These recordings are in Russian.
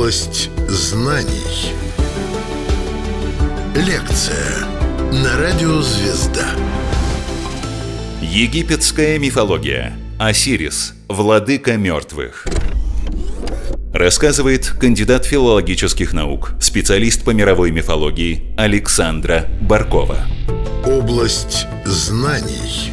Область знаний. Лекция на радио «Звезда». Египетская мифология. Осирис, владыка мертвых. Рассказывает кандидат филологических наук, специалист по мировой мифологии Александра Баркова. Область знаний.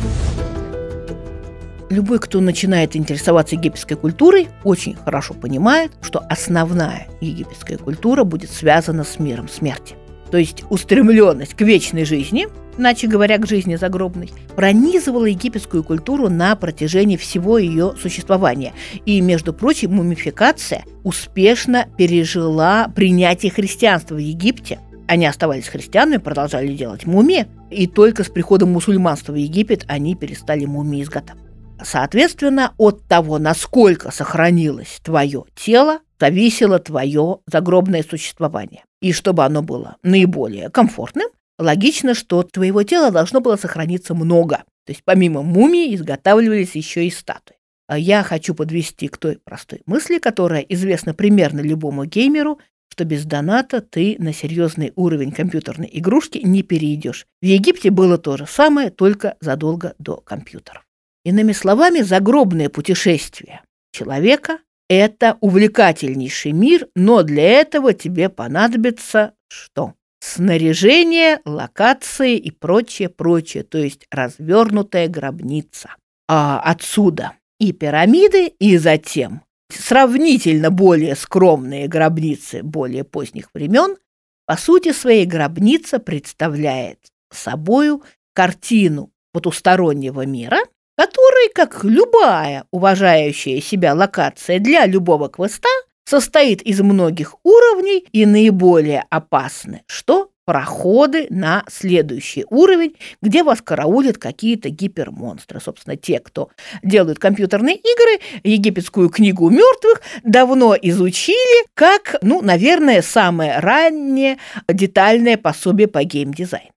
Любой, кто начинает интересоваться египетской культурой, очень хорошо понимает, что основная египетская культура будет связана с миром смерти. То есть устремленность к вечной жизни, иначе говоря, к жизни загробной, пронизывала египетскую культуру на протяжении всего ее существования. И, между прочим, мумификация успешно пережила принятие христианства в Египте. Они оставались христианами, продолжали делать мумии, и только с приходом мусульманства в Египет они перестали мумии изготавливать. Соответственно, от того, насколько сохранилось твое тело, зависело твое загробное существование. И чтобы оно было наиболее комфортным, логично, что твоего тела должно было сохраниться много. То есть помимо мумии изготавливались еще и статуи. А я хочу подвести к той простой мысли, которая известна примерно любому геймеру, что без доната ты на серьезный уровень компьютерной игрушки не перейдешь. В Египте было то же самое, только задолго до компьютеров. Иными словами, загробное путешествие человека – это увлекательнейший мир, но для этого тебе понадобится что? Снаряжение, локации и прочее, прочее, то есть развернутая гробница. А отсюда и пирамиды, и затем сравнительно более скромные гробницы более поздних времен, по сути своей гробница представляет собою картину потустороннего мира – который, как любая уважающая себя локация для любого квеста, состоит из многих уровней и наиболее опасны, что проходы на следующий уровень, где вас караулят какие-то гипермонстры. Собственно, те, кто делают компьютерные игры, египетскую книгу мертвых давно изучили как, ну, наверное, самое раннее детальное пособие по геймдизайну.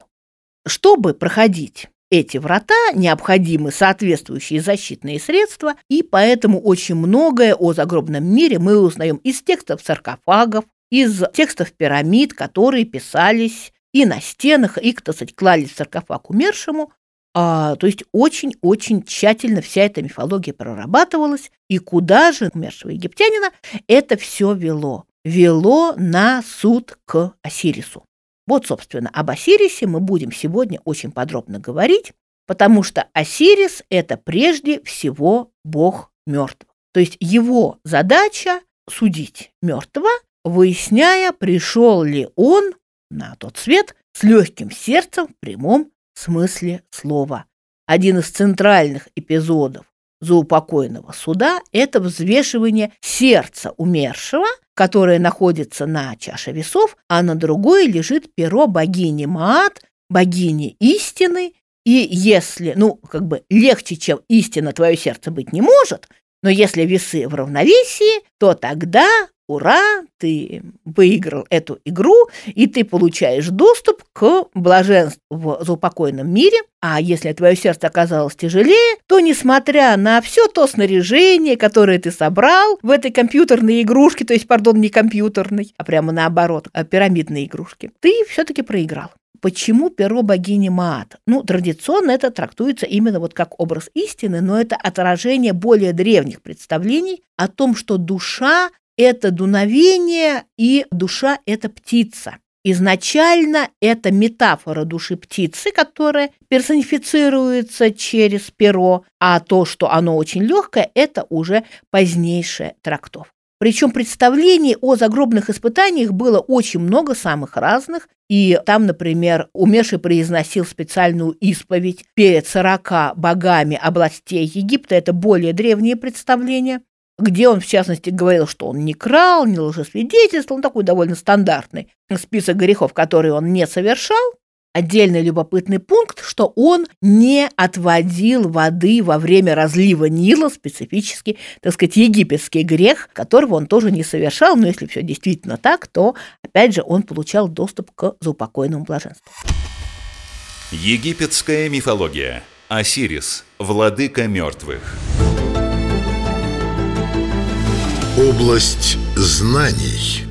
Чтобы проходить эти врата необходимы соответствующие защитные средства, и поэтому очень многое о загробном мире мы узнаем из текстов саркофагов, из текстов пирамид, которые писались и на стенах, и, так сказать, клались в саркофаг умершему. А, то есть очень-очень тщательно вся эта мифология прорабатывалась, и куда же умершего египтянина это все вело? Вело на суд к Осирису. Вот, собственно, об Осирисе мы будем сегодня очень подробно говорить, потому что Осирис – это прежде всего бог мертвых. То есть его задача – судить мертвого, выясняя, пришел ли он на тот свет с легким сердцем в прямом смысле слова. Один из центральных эпизодов заупокойного суда – это взвешивание сердца умершего – которое находится на чаше весов, а на другой лежит перо богини Маат, богини истины, и если, ну, как бы легче, чем истина, твое сердце быть не может, но если весы в равновесии, то тогда ура, ты выиграл эту игру, и ты получаешь доступ к блаженству в заупокойном мире. А если твое сердце оказалось тяжелее, то, несмотря на все то снаряжение, которое ты собрал в этой компьютерной игрушке, то есть, пардон, не компьютерной, а прямо наоборот, а пирамидной игрушке, ты все-таки проиграл. Почему перо богини Маат? Ну, традиционно это трактуется именно вот как образ истины, но это отражение более древних представлений о том, что душа это дуновение, и душа – это птица. Изначально это метафора души птицы, которая персонифицируется через перо, а то, что оно очень легкое, это уже позднейшая трактовка. Причем представлений о загробных испытаниях было очень много, самых разных. И там, например, умерший произносил специальную исповедь перед сорока богами областей Египта. Это более древние представления где он, в частности, говорил, что он не крал, не лжесвидетельствовал, он такой довольно стандартный список грехов, которые он не совершал. Отдельный любопытный пункт, что он не отводил воды во время разлива Нила, специфический, так сказать, египетский грех, которого он тоже не совершал, но если все действительно так, то, опять же, он получал доступ к заупокойному блаженству. Египетская мифология. Осирис, владыка мертвых. Область знаний.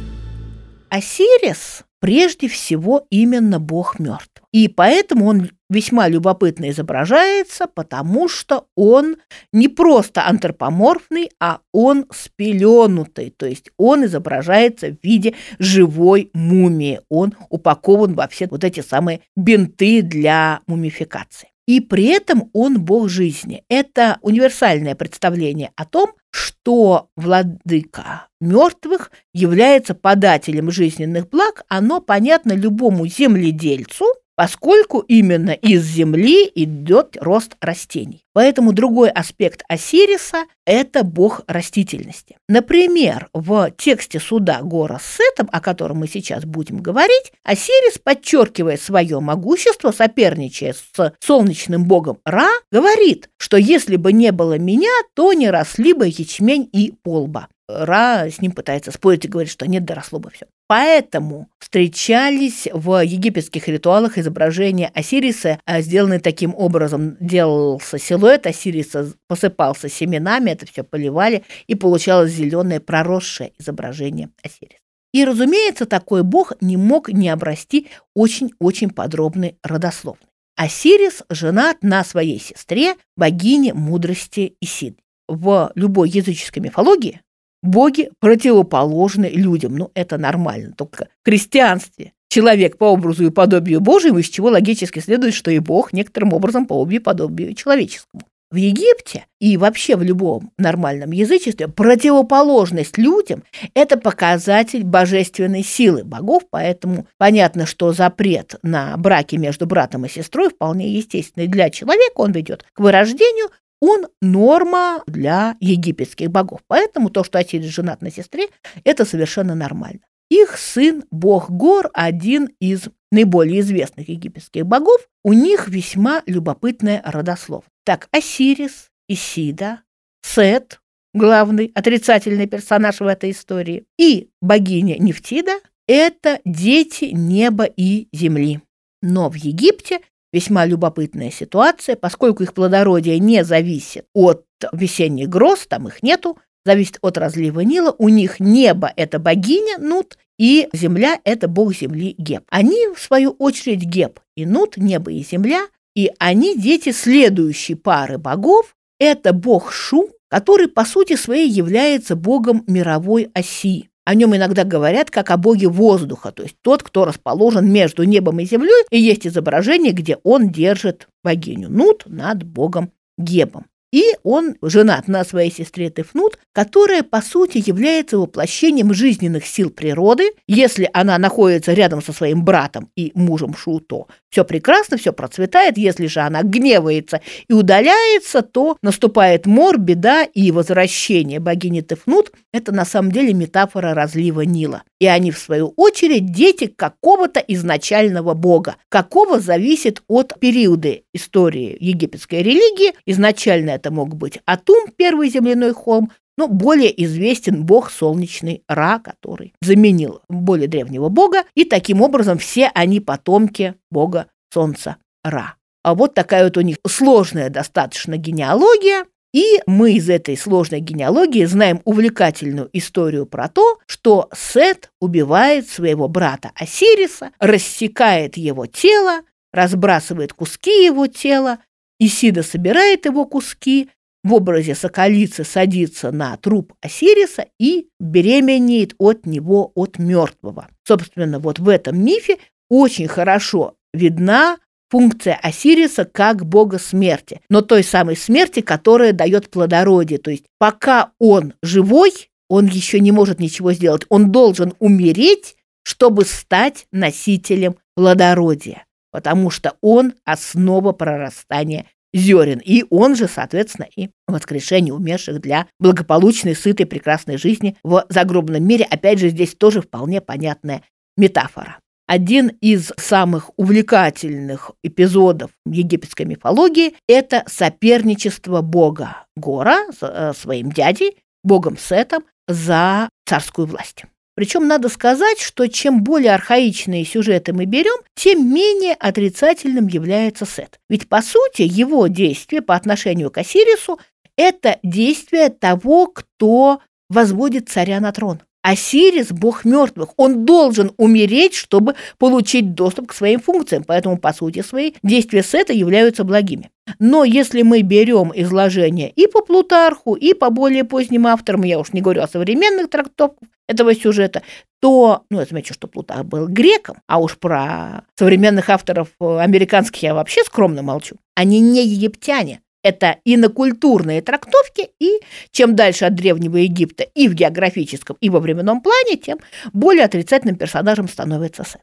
Осирис прежде всего именно бог мертв. И поэтому он весьма любопытно изображается, потому что он не просто антропоморфный, а он спеленутый, то есть он изображается в виде живой мумии, он упакован во все вот эти самые бинты для мумификации. И при этом он бог жизни. Это универсальное представление о том, что владыка мертвых является подателем жизненных благ, оно понятно любому земледельцу, поскольку именно из земли идет рост растений. Поэтому другой аспект Осириса – это бог растительности. Например, в тексте суда Гора с Сетом, о котором мы сейчас будем говорить, Осирис, подчеркивая свое могущество, соперничая с солнечным богом Ра, говорит, что если бы не было меня, то не росли бы ячмень и полба. Ра с ним пытается спорить и говорит, что нет, доросло бы все. Поэтому встречались в египетских ритуалах изображения Осириса, а, сделанные таким образом. Делался силуэт Осириса, посыпался семенами, это все поливали, и получалось зеленое проросшее изображение Осириса. И, разумеется, такой бог не мог не обрасти очень-очень подробной родословной. Осирис женат на своей сестре, богине мудрости Исид. В любой языческой мифологии Боги противоположны людям, ну это нормально, только в христианстве человек по образу и подобию Божьему, из чего логически следует, что и Бог некоторым образом по образу и подобию человеческому. В Египте и вообще в любом нормальном язычестве противоположность людям – это показатель божественной силы богов, поэтому понятно, что запрет на браки между братом и сестрой вполне естественный для человека, он ведет к вырождению, он норма для египетских богов. Поэтому то, что Осирис женат на сестре, это совершенно нормально. Их сын, бог Гор, один из наиболее известных египетских богов, у них весьма любопытная родослов. Так, Осирис, Исида, Сет, главный отрицательный персонаж в этой истории, и богиня Нефтида – это дети неба и земли. Но в Египте Весьма любопытная ситуация, поскольку их плодородие не зависит от весенних гроз, там их нету, зависит от разлива Нила. У них небо – это богиня Нут, и земля – это бог земли Геб. Они, в свою очередь, Геб и Нут, небо и земля, и они дети следующей пары богов. Это бог Шу, который, по сути своей, является богом мировой оси. О нем иногда говорят как о боге воздуха, то есть тот, кто расположен между небом и землей, и есть изображение, где он держит богиню Нут над богом Гебом. И он женат на своей сестре Тефнут, которая, по сути, является воплощением жизненных сил природы. Если она находится рядом со своим братом и мужем Шуто, все прекрасно, все процветает. Если же она гневается и удаляется, то наступает мор, беда и возвращение богини Тефнут. Это на самом деле метафора разлива Нила. И они, в свою очередь, дети какого-то изначального бога. Какого зависит от периода истории египетской религии. Изначально это мог быть Атум, первый земляной холм, но более известен бог солнечный Ра, который заменил более древнего бога, и таким образом все они потомки бога солнца Ра. А вот такая вот у них сложная достаточно генеалогия, и мы из этой сложной генеалогии знаем увлекательную историю про то, что Сет убивает своего брата Осириса, рассекает его тело, разбрасывает куски его тела, Исида собирает его куски, в образе соколицы садится на труп Осириса и беременеет от него, от мертвого. Собственно, вот в этом мифе очень хорошо видна функция Осириса как бога смерти, но той самой смерти, которая дает плодородие. То есть пока он живой, он еще не может ничего сделать. Он должен умереть, чтобы стать носителем плодородия, потому что он основа прорастания зерен, и он же, соответственно, и воскрешение умерших для благополучной, сытой, прекрасной жизни в загробном мире. Опять же, здесь тоже вполне понятная метафора. Один из самых увлекательных эпизодов египетской мифологии – это соперничество бога Гора э, своим дядей, богом Сетом, за царскую власть. Причем надо сказать, что чем более архаичные сюжеты мы берем, тем менее отрицательным является Сет. Ведь, по сути, его действие по отношению к Осирису – это действие того, кто возводит царя на трон. Осирис – бог мертвых. Он должен умереть, чтобы получить доступ к своим функциям. Поэтому, по сути своей, действия Сета являются благими. Но если мы берем изложение и по Плутарху, и по более поздним авторам, я уж не говорю о современных трактовках этого сюжета, то, ну, я замечу, что Плутарх был греком, а уж про современных авторов американских я вообще скромно молчу. Они не египтяне, это инокультурные трактовки, и чем дальше от Древнего Египта и в географическом, и во временном плане, тем более отрицательным персонажем становится Сет.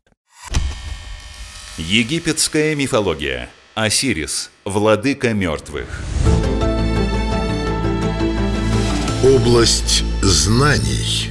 Египетская мифология. Осирис, владыка мертвых. Область знаний.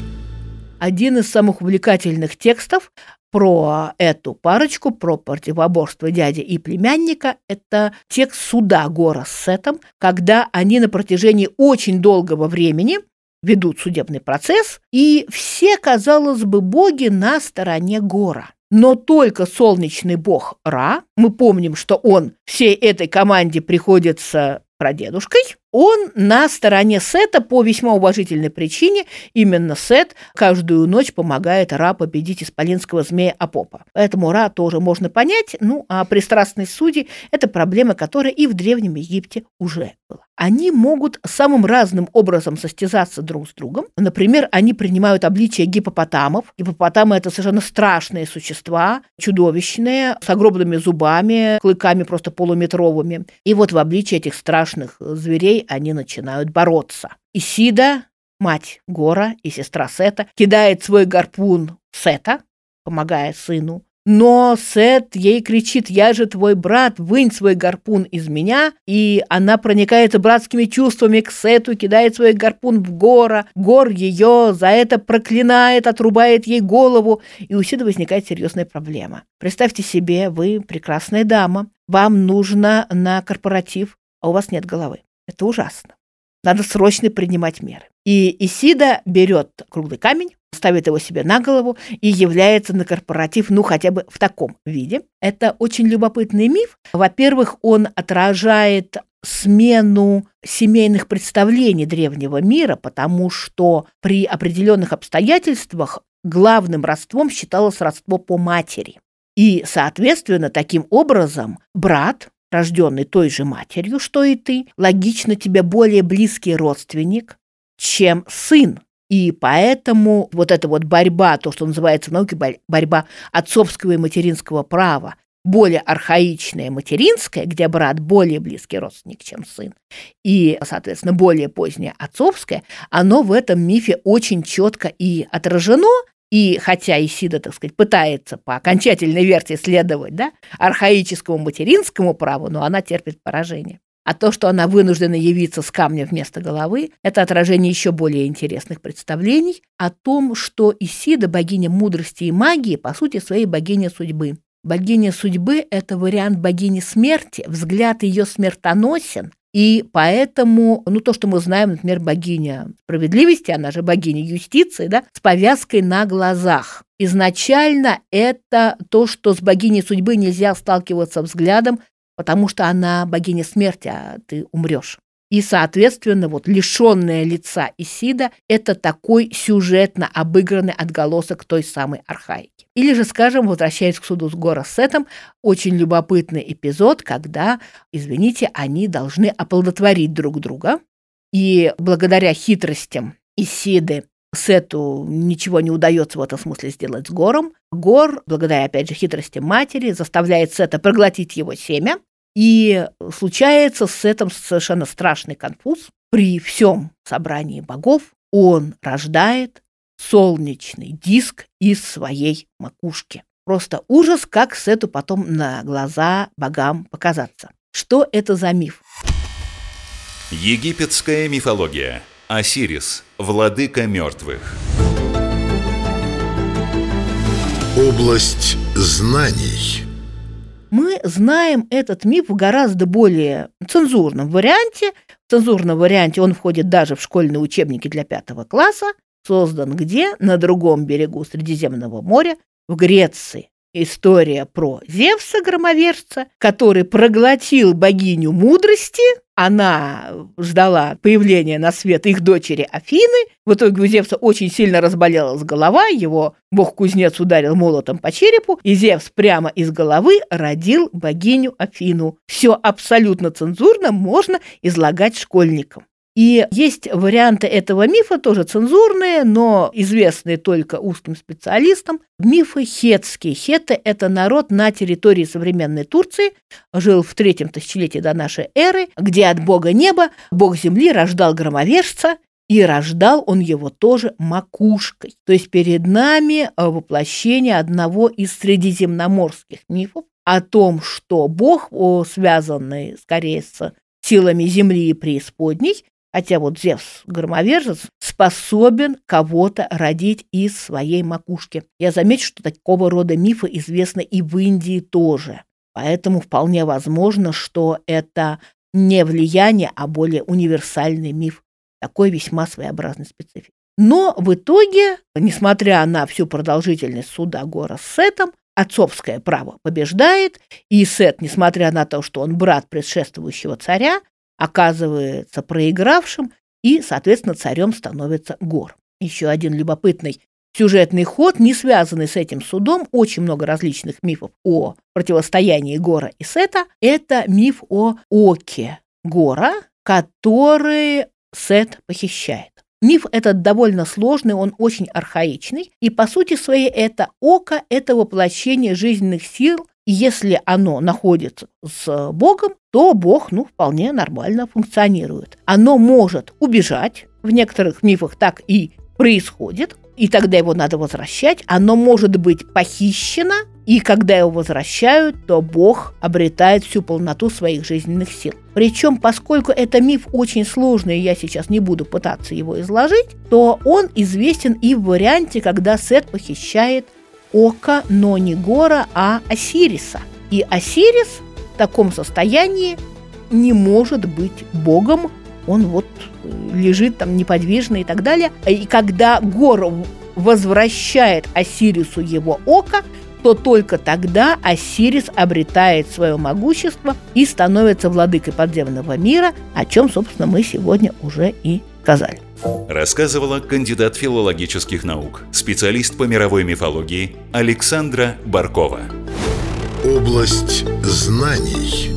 Один из самых увлекательных текстов про эту парочку, про противоборство дяди и племянника, это текст суда Гора с Сетом, когда они на протяжении очень долгого времени ведут судебный процесс, и все, казалось бы, боги на стороне Гора. Но только солнечный бог Ра, мы помним, что он всей этой команде приходится прадедушкой, он на стороне Сета по весьма уважительной причине. Именно Сет каждую ночь помогает Ра победить исполинского змея Апопа. Поэтому Ра тоже можно понять. Ну, а пристрастность судей – это проблема, которая и в Древнем Египте уже была. Они могут самым разным образом состязаться друг с другом. Например, они принимают обличие гипопотамов. Гипопотамы – это совершенно страшные существа, чудовищные, с огромными зубами, клыками просто полуметровыми. И вот в обличии этих страшных зверей они начинают бороться. Исида, мать Гора и сестра Сета, кидает свой гарпун Сета, помогая сыну. Но Сет ей кричит, я же твой брат, вынь свой гарпун из меня. И она проникается братскими чувствами к Сету, кидает свой гарпун в Гора. Гор ее за это проклинает, отрубает ей голову. И у Сида возникает серьезная проблема. Представьте себе, вы прекрасная дама, вам нужно на корпоратив, а у вас нет головы. Это ужасно. Надо срочно принимать меры. И Исида берет круглый камень, ставит его себе на голову и является на корпоратив, ну, хотя бы в таком виде. Это очень любопытный миф. Во-первых, он отражает смену семейных представлений древнего мира, потому что при определенных обстоятельствах главным родством считалось родство по матери. И, соответственно, таким образом брат рожденный той же матерью, что и ты, логично тебе более близкий родственник, чем сын. И поэтому вот эта вот борьба, то, что называется в науке борьба отцовского и материнского права, более архаичная материнская, где брат более близкий родственник, чем сын, и, соответственно, более поздняя отцовская, оно в этом мифе очень четко и отражено, и хотя Исида, так сказать, пытается по окончательной версии следовать да, архаическому материнскому праву, но она терпит поражение. А то, что она вынуждена явиться с камнем вместо головы, это отражение еще более интересных представлений о том, что Исида, богиня мудрости и магии, по сути, своей богиня судьбы. Богиня судьбы – это вариант богини смерти, взгляд ее смертоносен, и поэтому, ну, то, что мы знаем, например, богиня справедливости, она же богиня юстиции, да, с повязкой на глазах. Изначально это то, что с богиней судьбы нельзя сталкиваться взглядом, потому что она богиня смерти, а ты умрешь. И, соответственно, вот лишенное лица Исида – это такой сюжетно обыгранный отголосок той самой архаики. Или же, скажем, возвращаясь к суду с Горосетом, очень любопытный эпизод, когда, извините, они должны оплодотворить друг друга. И благодаря хитростям Исиды Сету ничего не удается в этом смысле сделать с Гором. Гор, благодаря, опять же, хитрости матери, заставляет Сета проглотить его семя, и случается с этим совершенно страшный конфуз. При всем собрании богов он рождает солнечный диск из своей макушки. Просто ужас, как с эту потом на глаза богам показаться. Что это за миф? Египетская мифология. Осирис, владыка мертвых. Область знаний. Мы знаем этот миф в гораздо более цензурном варианте. В цензурном варианте он входит даже в школьные учебники для пятого класса. Создан где? На другом берегу Средиземного моря, в Греции. История про Зевса, громовержца, который проглотил богиню мудрости она ждала появления на свет их дочери Афины. В итоге у Зевса очень сильно разболелась голова, его бог-кузнец ударил молотом по черепу, и Зевс прямо из головы родил богиню Афину. Все абсолютно цензурно можно излагать школьникам. И есть варианты этого мифа, тоже цензурные, но известные только узким специалистам. Мифы хетские. Хеты – это народ на территории современной Турции, жил в третьем тысячелетии до нашей эры, где от бога неба бог земли рождал громовержца, и рождал он его тоже макушкой. То есть перед нами воплощение одного из средиземноморских мифов о том, что Бог, связанный скорее с силами земли и преисподней, Хотя вот Зевс, громовержец, способен кого-то родить из своей макушки. Я замечу, что такого рода мифы известны и в Индии тоже. Поэтому вполне возможно, что это не влияние, а более универсальный миф. Такой весьма своеобразный специфик. Но в итоге, несмотря на всю продолжительность суда Гора с Сетом, отцовское право побеждает, и Сет, несмотря на то, что он брат предшествующего царя, оказывается проигравшим, и, соответственно, царем становится Гор. Еще один любопытный сюжетный ход, не связанный с этим судом, очень много различных мифов о противостоянии Гора и Сета. Это миф о Оке Гора, который Сет похищает. Миф этот довольно сложный, он очень архаичный, и по сути своей это око – это воплощение жизненных сил если оно находится с Богом, то Бог, ну, вполне нормально функционирует. Оно может убежать, в некоторых мифах так и происходит, и тогда его надо возвращать. Оно может быть похищено, и когда его возвращают, то Бог обретает всю полноту своих жизненных сил. Причем, поскольку это миф очень сложный, и я сейчас не буду пытаться его изложить, то он известен и в варианте, когда Сет похищает ока, но не Гора, а Осириса. И Осирис в таком состоянии не может быть богом, он вот э, лежит там неподвижно и так далее. И когда Гор возвращает Осирису его око, то только тогда Осирис обретает свое могущество и становится владыкой подземного мира, о чем, собственно, мы сегодня уже и сказали. Рассказывала кандидат филологических наук, специалист по мировой мифологии Александра Баркова. Область знаний.